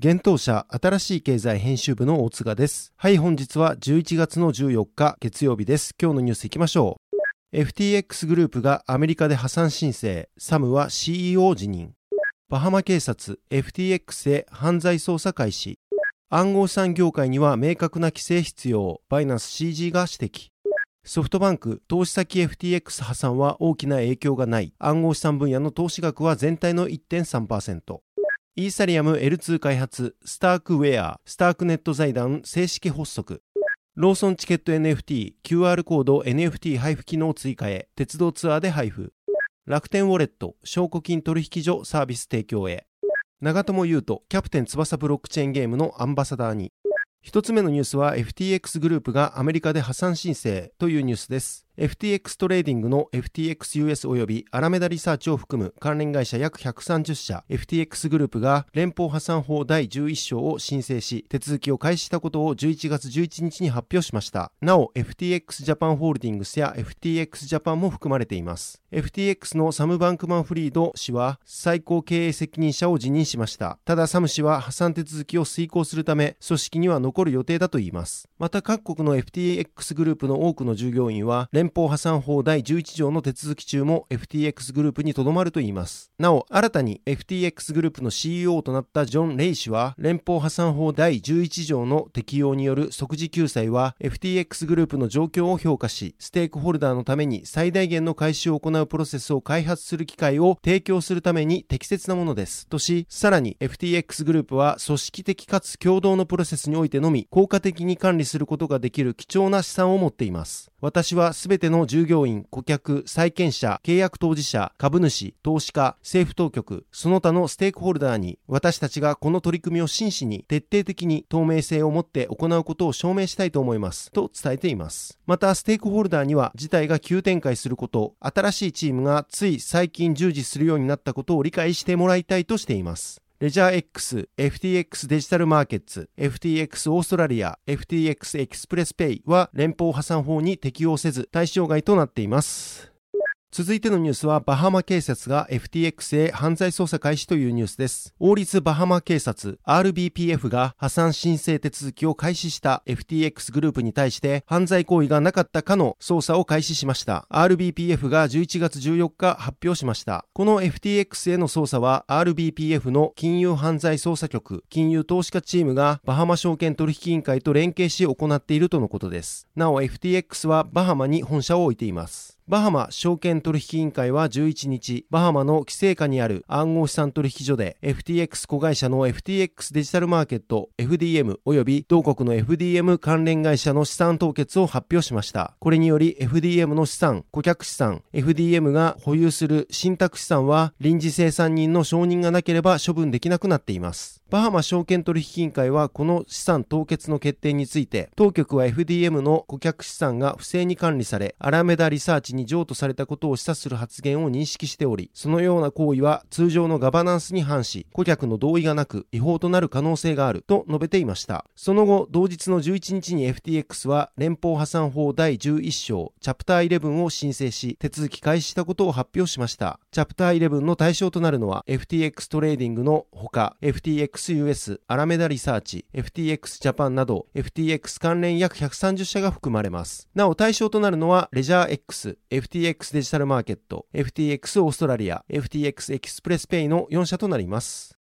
現当社新しい経済編集部の大塚です。はい、本日は11月の14日月曜日です。今日のニュース行きましょう。FTX グループがアメリカで破産申請、サムは CEO 辞任。バハマ警察 FTX へ犯罪捜査開始。暗号資産業界には明確な規制必要。バイナンス CG が指摘。ソフトバンク投資先 FTX 破産は大きな影響がない。暗号資産分野の投資額は全体の1.3%。イーサリアム L2 開発、スタークウェア、スタークネット財団正式発足。ローソンチケット NFT、QR コード NFT 配布機能追加へ、鉄道ツアーで配布。楽天ウォレット、証拠金取引所サービス提供へ。長友佑都、キャプテン翼ブロックチェーンゲームのアンバサダーに。一つ目のニュースは FTX グループがアメリカで破産申請というニュースです。FTX トレーディングの FTXUS 及びアラメダリサーチを含む関連会社約130社 FTX グループが連邦破産法第11章を申請し手続きを開始したことを11月11日に発表しました。なお FTX ジャパンホールディングスや FTX ジャパンも含まれています。FTX のサム・バンクマンフリード氏は最高経営責任者を辞任しました。ただサム氏は破産手続きを遂行するため組織には残る予定だといいます。また各国の FTX グループの多くの従業員は連邦破産法第11条の手続き中も FTX グループにとどまるといいます。なお、新たに FTX グループの CEO となったジョン・レイ氏は、連邦破産法第11条の適用による即時救済は FTX グループの状況を評価し、ステークホルダーのために最大限の回収を行うプロセスを開発する機会を提供するために適切なものです。とし、さらに FTX グループは組織的かつ共同のプロセスにおいてのみ効果的に管理することができる貴重な資産を持っています。私はすべての従業員、顧客、債権者、契約当事者、株主、投資家、政府当局、その他のステークホルダーに、私たちがこの取り組みを真摯に、徹底的に透明性を持って行うことを証明したいと思います。と伝えています。また、ステークホルダーには、事態が急展開すること、新しいチームがつい最近従事するようになったことを理解してもらいたいとしています。レジャー X、FTX デジタルマーケッツ、FTX オーストラリア、FTX エクスプレスペイは連邦破産法に適用せず対象外となっています。続いてのニュースは、バハマ警察が FTX へ犯罪捜査開始というニュースです。王立バハマ警察 RBPF が破産申請手続きを開始した FTX グループに対して犯罪行為がなかったかの捜査を開始しました。RBPF が11月14日発表しました。この FTX への捜査は RBPF の金融犯罪捜査局、金融投資家チームがバハマ証券取引委員会と連携し行っているとのことです。なお FTX はバハマに本社を置いています。バハマ証券取引委員会は11日、バハマの規制下にある暗号資産取引所で FTX 子会社の FTX デジタルマーケット FDM 及び同国の FDM 関連会社の資産凍結を発表しました。これにより FDM の資産、顧客資産、FDM が保有する信託資産は臨時清算人の承認がなければ処分できなくなっています。バハマ証券取引委員会はこの資産凍結の決定について、当局は FDM の顧客資産が不正に管理され、アラメダリサーチに譲渡されたことを示唆する発言を認識しており、そのような行為は通常のガバナンスに反し、顧客の同意がなく違法となる可能性があると述べていました。その後、同日の11日に FTX は連邦破産法第11章、チャプター11を申請し、手続き開始したことを発表しました。チャプター11の対象となるのは FTX トレーディングのほか、FTX FTXUS、アラメダリサーチ、FTX ジャパンなど FTX 関連約130社が含まれます。なお対象となるのはレジャー X、FTX デジタルマーケット、FTX オーストラリア、FTX エキスプレスペイの4社となります。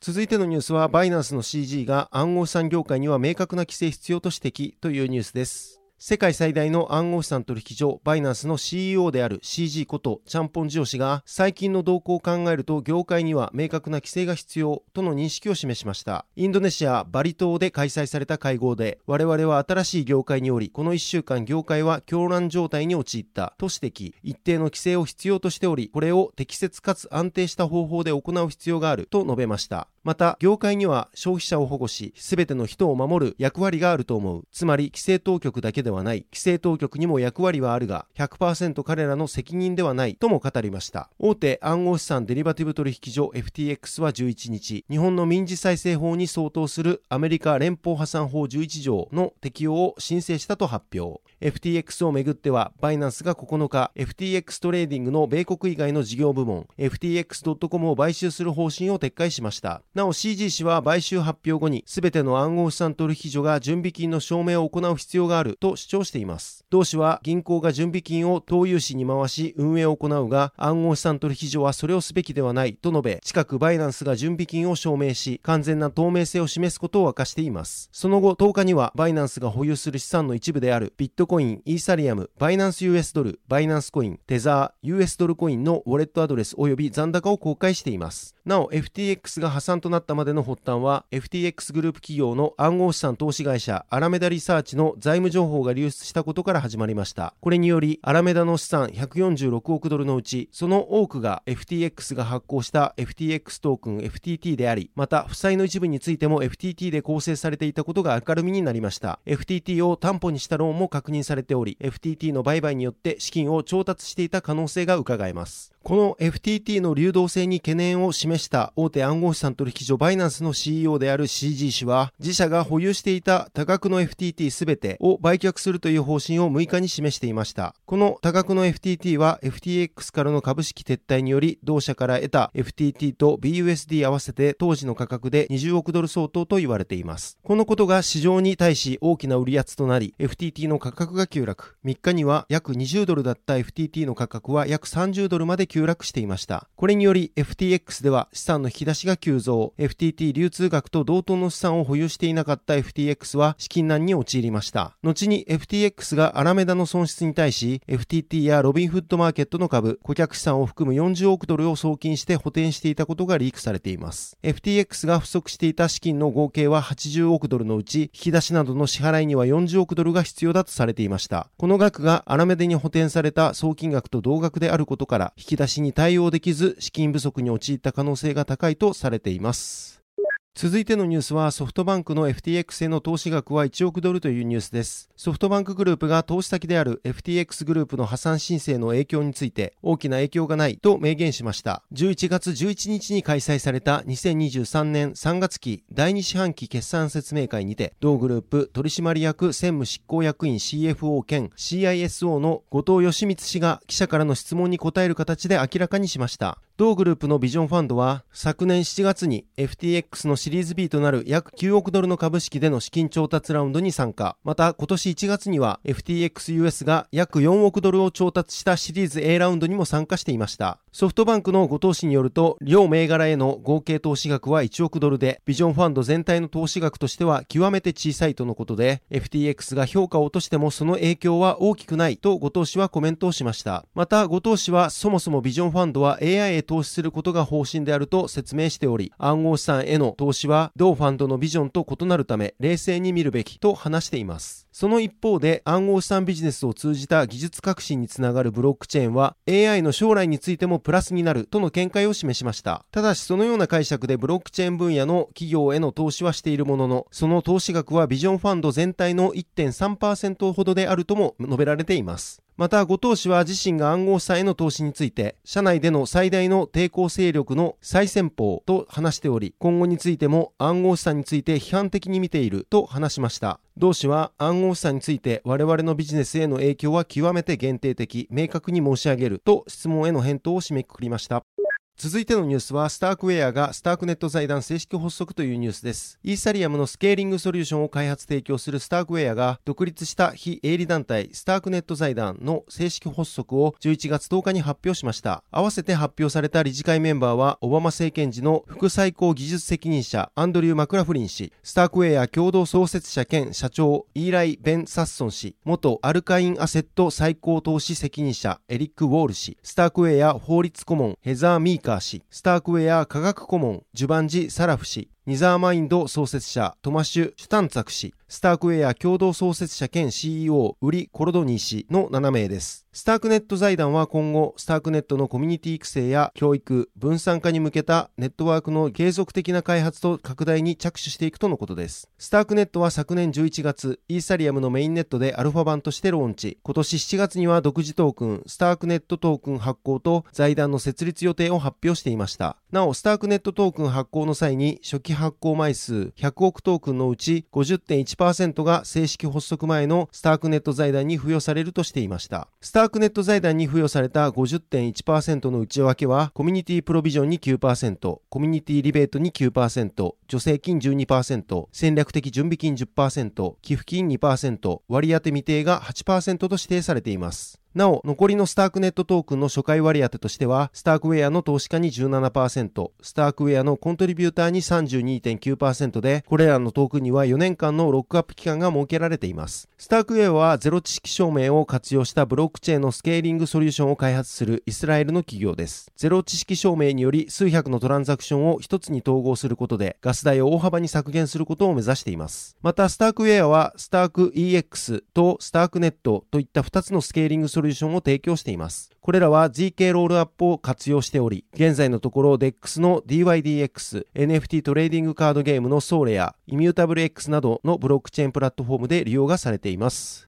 続いてのニュースは、バイナンスの CG が暗号資産業界には明確な規制必要と指摘というニュースです。世界最大の暗号資産取引所バイナンスの CEO である CG ことチャンポンジオ氏が最近の動向を考えると業界には明確な規制が必要との認識を示しました。インドネシアバリ島で開催された会合で我々は新しい業界におりこの1週間業界は狂乱状態に陥ったと指摘。一定の規制を必要としておりこれを適切かつ安定した方法で行う必要があると述べました。また、業界には消費者を保護し、すべての人を守る役割があると思う。つまり、規制当局だけではない。規制当局にも役割はあるが、100%彼らの責任ではないとも語りました。大手暗号資産デリバティブ取引所 FTX は11日、日本の民事再生法に相当するアメリカ連邦破産法11条の適用を申請したと発表。FTX をめぐっては、バイナンスが9日、FTX トレーディングの米国以外の事業部門、FTX.com を買収する方針を撤回しました。なお CG 氏は買収発表後に全ての暗号資産取引所が準備金の証明を行う必要があると主張しています。同氏は銀行が準備金を投融資に回し運営を行うが暗号資産取引所はそれをすべきではないと述べ近くバイナンスが準備金を証明し完全な透明性を示すことを明かしています。その後10日にはバイナンスが保有する資産の一部であるビットコイン、イーサリアム、バイナンス US ドル、バイナンスコイン、テザー、US ドルコインのウォレットアドレス及び残高を公開しています。なお FTX が破産となったまでの発端は FTX グループ企業の暗号資産投資会社アラメダリサーチの財務情報が流出したことから始まりました。これによりアラメダの資産146億ドルのうちその多くが FTX が発行した FTX トークン FTT でありまた負債の一部についても FTT で構成されていたことが明るみになりました。FTT を担保にしたローンも確認されており FTT の売買によって資金を調達していた可能性が伺えます。この FTT の流動性に懸念を示した大手暗号資産取引所バイナンスの CEO である CG 氏は自社が保有していた多額の FTT すべてを売却するという方針を6日に示していました。この多額の FTT は FTX からの株式撤退により同社から得た FTT と BUSD 合わせて当時の価格で20億ドル相当と言われています。このことが市場に対し大きな売り圧となり FTT の価格が急落。3日には約20ドルだった FTT の価格は約30ドルまで急落していました。これにより FTX では資産の引き出しが急増、FTT 流通額と同等の資産を保有していなかった FTX は資金難に陥りました。後に FTX がアラメダの損失に対し、FTT やロビンフッドマーケットの株、顧客資産を含む40億ドルを送金して補填していたことがリークされています。FTX が不足していた資金の合計は80億ドルのうち、引き出しなどの支払いには40億ドルが必要だとされていました。この額がアラメダに補填された送金額と同額であることから、引き出しに対応できず資金不足に陥った可能性が高いとされています。続いてのニュースはソフトバンクの FTX への投資額は1億ドルというニュースです。ソフトバンクグループが投資先である FTX グループの破産申請の影響について大きな影響がないと明言しました。11月11日に開催された2023年3月期第2四半期決算説明会にて同グループ取締役専務執行役員 CFO 兼 CISO の後藤義光氏が記者からの質問に答える形で明らかにしました。同グループのビジョンファンドは昨年7月に FTX のシリーズ B となる約9億ドルの株式での資金調達ラウンドに参加。また今年1月には FTXUS が約4億ドルを調達したシリーズ A ラウンドにも参加していました。ソフトバンクの後藤氏によると、両銘柄への合計投資額は1億ドルで、ビジョンファンド全体の投資額としては極めて小さいとのことで、FTX が評価を落としてもその影響は大きくないと後藤氏はコメントをしました。また後藤氏はそもそもビジョンファンドは AI へ投資することが方針であると説明しており、暗号資産への投資は同ファンドのビジョンと異なるため冷静に見るべきと話しています。その一方で暗号資産ビジネスを通じた技術革新につながるブロックチェーンは AI の将来についてもプラスになるとの見解を示しました。ただしそのような解釈でブロックチェーン分野の企業への投資はしているものの、その投資額はビジョンファンド全体の1.3%ほどであるとも述べられています。また、後藤氏は自身が暗号資産への投資について、社内での最大の抵抗勢力の最先方と話しており、今後についても暗号資産について批判的に見ていると話しました。同氏は暗号資産について我々のビジネスへの影響は極めて限定的、明確に申し上げると質問への返答を締めくくりました。続いてのニュースは、スタークウェアがスタークネット財団正式発足というニュースです。イーサリアムのスケーリングソリューションを開発提供するスタークウェアが、独立した非営利団体、スタークネット財団の正式発足を11月10日に発表しました。合わせて発表された理事会メンバーは、オバマ政権時の副最高技術責任者、アンドリュー・マクラフリン氏、スタークウェア共同創設者兼社長、イーライ・ベン・サッソン氏、元アルカインアセット最高投資責任者、エリック・ウォール氏、スタークウェア法律顧問、ヘザー・ミーカー氏、スタークウェア科学顧問、ジュバンジ・サラフ氏、ニザーマインド創設者、トマシュ・シュタンツァク氏、スタークウェア共同創設者兼 CEO、ウリ・コロドニー氏の7名です。スタークネット財団は今後、スタークネットのコミュニティ育成や教育、分散化に向けたネットワークの継続的な開発と拡大に着手していくとのことです。スタークネットは昨年11月、イーサリアムのメインネットでアルファ版としてローンチ。今年7月には独自トークン、スタークネットトークン発行と財団の設立予定を発表していました。なお、スタークネットトークン発行の際に初期発行枚数100億トークンのうち50.1%が正式発足前のスタークネット財団に付与されるとしていました。スタークネット財団に付与された50.1%の内訳は、コミュニティプロビジョンに9%、コミュニティリベートに9%、助成金12%、戦略的準備金10%、寄付金2%、割当未定が8%と指定されています。なお、残りのスタークネットトークンの初回割当としては、スタークウェアの投資家に17%、スタークウェアのコントリビューターに32.9%で、これらのトークンには4年間のロックアップ期間が設けられています。スタークウェアはゼロ知識証明を活用したブロックチェーンのスケーリングソリューションを開発するイスラエルの企業です。ゼロ知識証明により数百のトランザクションを一つに統合することで、ガス代を大幅に削減することを目指しています。また、スタークウェアは、スターク EX とスタークネットといった2つのスケーリングソリューションソリューションを提供しています。これらは ZK ロールアップを活用しており、現在のところ DEX の DYDX、NFT トレーディングカードゲームのソラーレや、イミュータブル X などのブロックチェーンプラットフォームで利用がされています。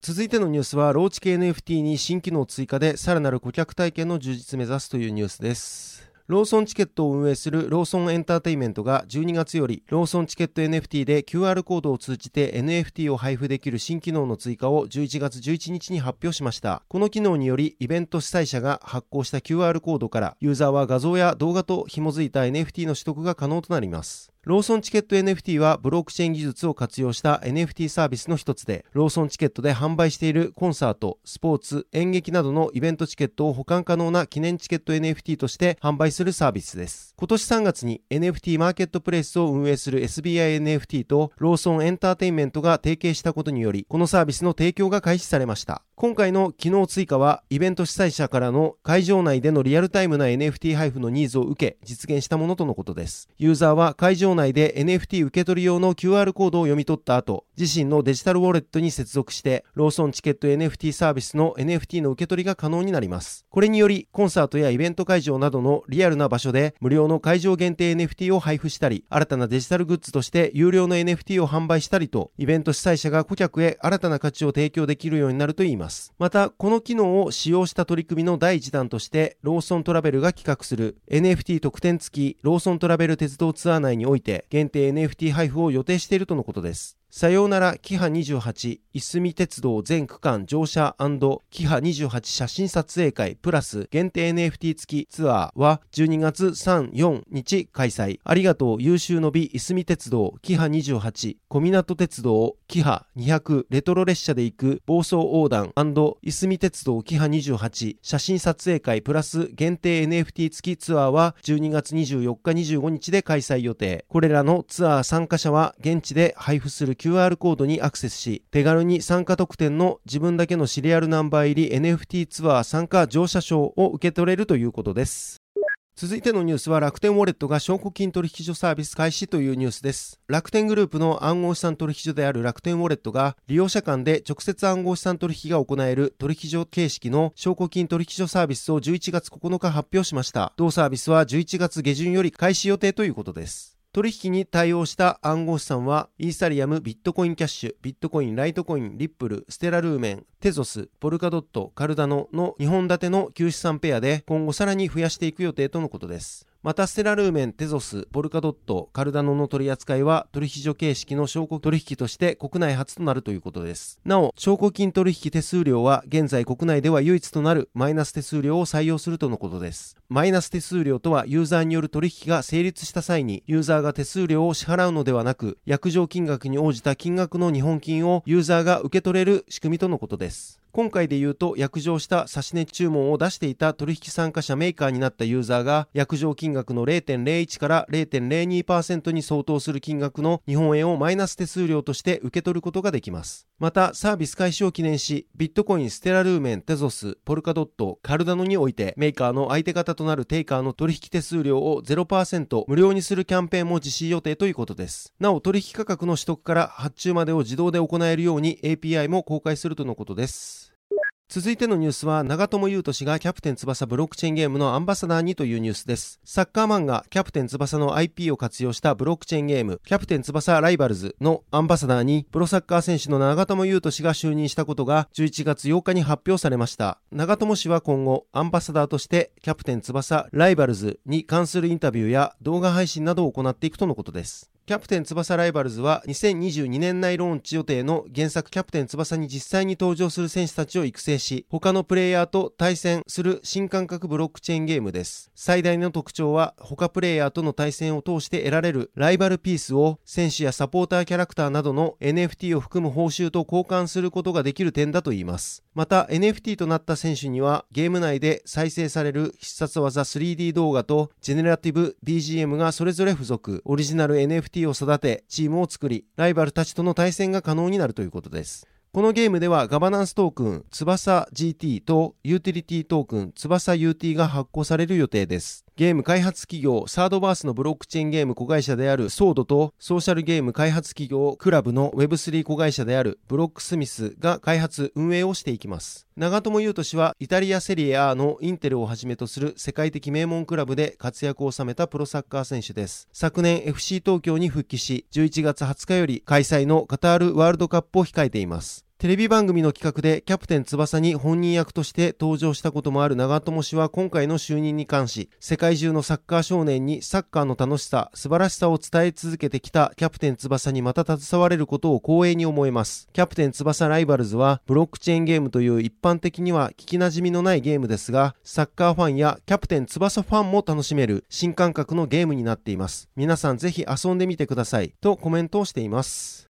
続いてのニュースは、ローチケ NFT に新機能追加でさらなる顧客体験の充実目指すというニュースです。ローソンチケットを運営するローソンエンターテイメントが12月よりローソンチケット NFT で QR コードを通じて NFT を配布できる新機能の追加を11月11日に発表しました。この機能によりイベント主催者が発行した QR コードからユーザーは画像や動画と紐づいた NFT の取得が可能となります。ローソンチケット NFT はブロックチェーン技術を活用した NFT サービスの一つで、ローソンチケットで販売しているコンサート、スポーツ、演劇などのイベントチケットを保管可能な記念チケット NFT として販売するサービスです。今年3月に NFT マーケットプレイスを運営する SBINFT とローソンエンターテインメントが提携したことにより、このサービスの提供が開始されました。今回の機能追加は、イベント主催者からの会場内でのリアルタイムな NFT 配布のニーズを受け、実現したものとのことです。ユーザーは会場内で NFT 受け取り用の QR コードを読み取った後、自身のデジタルウォレットに接続して、ローソンチケット NFT サービスの NFT の受け取りが可能になります。これにより、コンサートやイベント会場などのリアルな場所で無料の会場限定 NFT を配布したり、新たなデジタルグッズとして有料の NFT を販売したりと、イベント主催者が顧客へ新たな価値を提供できるようになるといいます。。また、この機能を使用した取り組みの第1弾として、ローソントラベルが企画する NFT 特典付きローソントラベル鉄道ツアー内において、限定 NFT 配布を予定しているとのことです。さようなら、キハ28、いすみ鉄道全区間乗車キハ28写真撮影会プラス限定 NFT 付きツアーは12月3、4日開催。ありがとう優秀の美いすみ鉄道キハ28、小湊鉄道キハ200レトロ列車で行く暴走横断いすみ鉄道キハ28写真撮影会プラス限定 NFT 付きツアーは12月24日25日で開催予定。これらのツアー参加者は現地で配布する QR コードにアクセスし、手軽に参加特典の自分だけのシリアルナンバー入り NFT ツアー参加乗車証を受け取れるということです。続いてのニュースは楽天ウォレットが証拠金取引所サービス開始というニュースです。楽天グループの暗号資産取引所である楽天ウォレットが利用者間で直接暗号資産取引が行える取引所形式の証拠金取引所サービスを11月9日発表しました。同サービスは11月下旬より開始予定ということです。取引に対応した暗号資産は、イーサリアム、ビットコインキャッシュ、ビットコイン、ライトコイン、リップル、ステラルーメン、テゾス、ポルカドット、カルダノの2本立ての旧資産ペアで今後さらに増やしていく予定とのことです。またステラルーメン、テゾス、ポルカドット、カルダノの取り扱いは取引所形式の証拠取引として国内初となるということです。なお、証拠金取引手数料は現在国内では唯一となるマイナス手数料を採用するとのことです。マイナス手数料とはユーザーによる取引が成立した際にユーザーが手数料を支払うのではなく、約定金額に応じた金額の日本金をユーザーが受け取れる仕組みとのことです。今回で言うと、約定した差し値注文を出していた取引参加者メーカーになったユーザーが、約定金額の0.01から0.02%に相当する金額の日本円をマイナス手数料として受け取ることができます。また、サービス開始を記念し、ビットコイン、ステラルーメン、テゾス、ポルカドット、カルダノにおいて、メーカーの相手方となるテイカーの取引手数料を0%無料にするキャンペーンも実施予定ということです。なお、取引価格の取得から発注までを自動で行えるように API も公開するとのことです。続いてのニュースは長友佑都氏がキャプテン翼ブロックチェーンゲームのアンバサダーにというニュースです。サッカーマンがキャプテン翼の IP を活用したブロックチェーンゲームキャプテン翼ライバルズのアンバサダーにプロサッカー選手の長友佑都氏が就任したことが11月8日に発表されました。長友氏は今後アンバサダーとしてキャプテン翼ライバルズに関するインタビューや動画配信などを行っていくとのことです。キャプテン翼ライバルズは2022年内ローンチ予定の原作キャプテン翼に実際に登場する選手たちを育成し、他のプレイヤーと対戦する新感覚ブロックチェーンゲームです。最大の特徴は他プレイヤーとの対戦を通して得られるライバルピースを選手やサポーターキャラクターなどの NFT を含む報酬と交換することができる点だといいます。また NFT となった選手にはゲーム内で再生される必殺技 3D 動画とジェネラティブ BGM がそれぞれ付属、オリジナル NFT NFT を育て、チームを作り、ライバルたちとの対戦が可能になるということです。このゲームではガバナンストークン翼 GT とユーティリティトークン翼 UT が発行される予定です。ゲーム開発企業サードバースのブロックチェーンゲーム子会社であるソードとソーシャルゲーム開発企業クラブの Web3 子会社であるブロックスミスが開発運営をしていきます。長友佑都氏はイタリアセリエ A のインテルをはじめとする世界的名門クラブで活躍を収めたプロサッカー選手です。昨年 FC 東京に復帰し11月20日より開催のカタールワールドカップを控えています。テレビ番組の企画でキャプテン翼に本人役として登場したこともある長友氏は今回の就任に関し、世界中のサッカー少年にサッカーの楽しさ、素晴らしさを伝え続けてきたキャプテン翼にまた携われることを光栄に思います。キャプテン翼ライバルズはブロックチェーンゲームという一般的には聞き馴染みのないゲームですが、サッカーファンやキャプテン翼ファンも楽しめる新感覚のゲームになっています。皆さんぜひ遊んでみてください。とコメントをしています。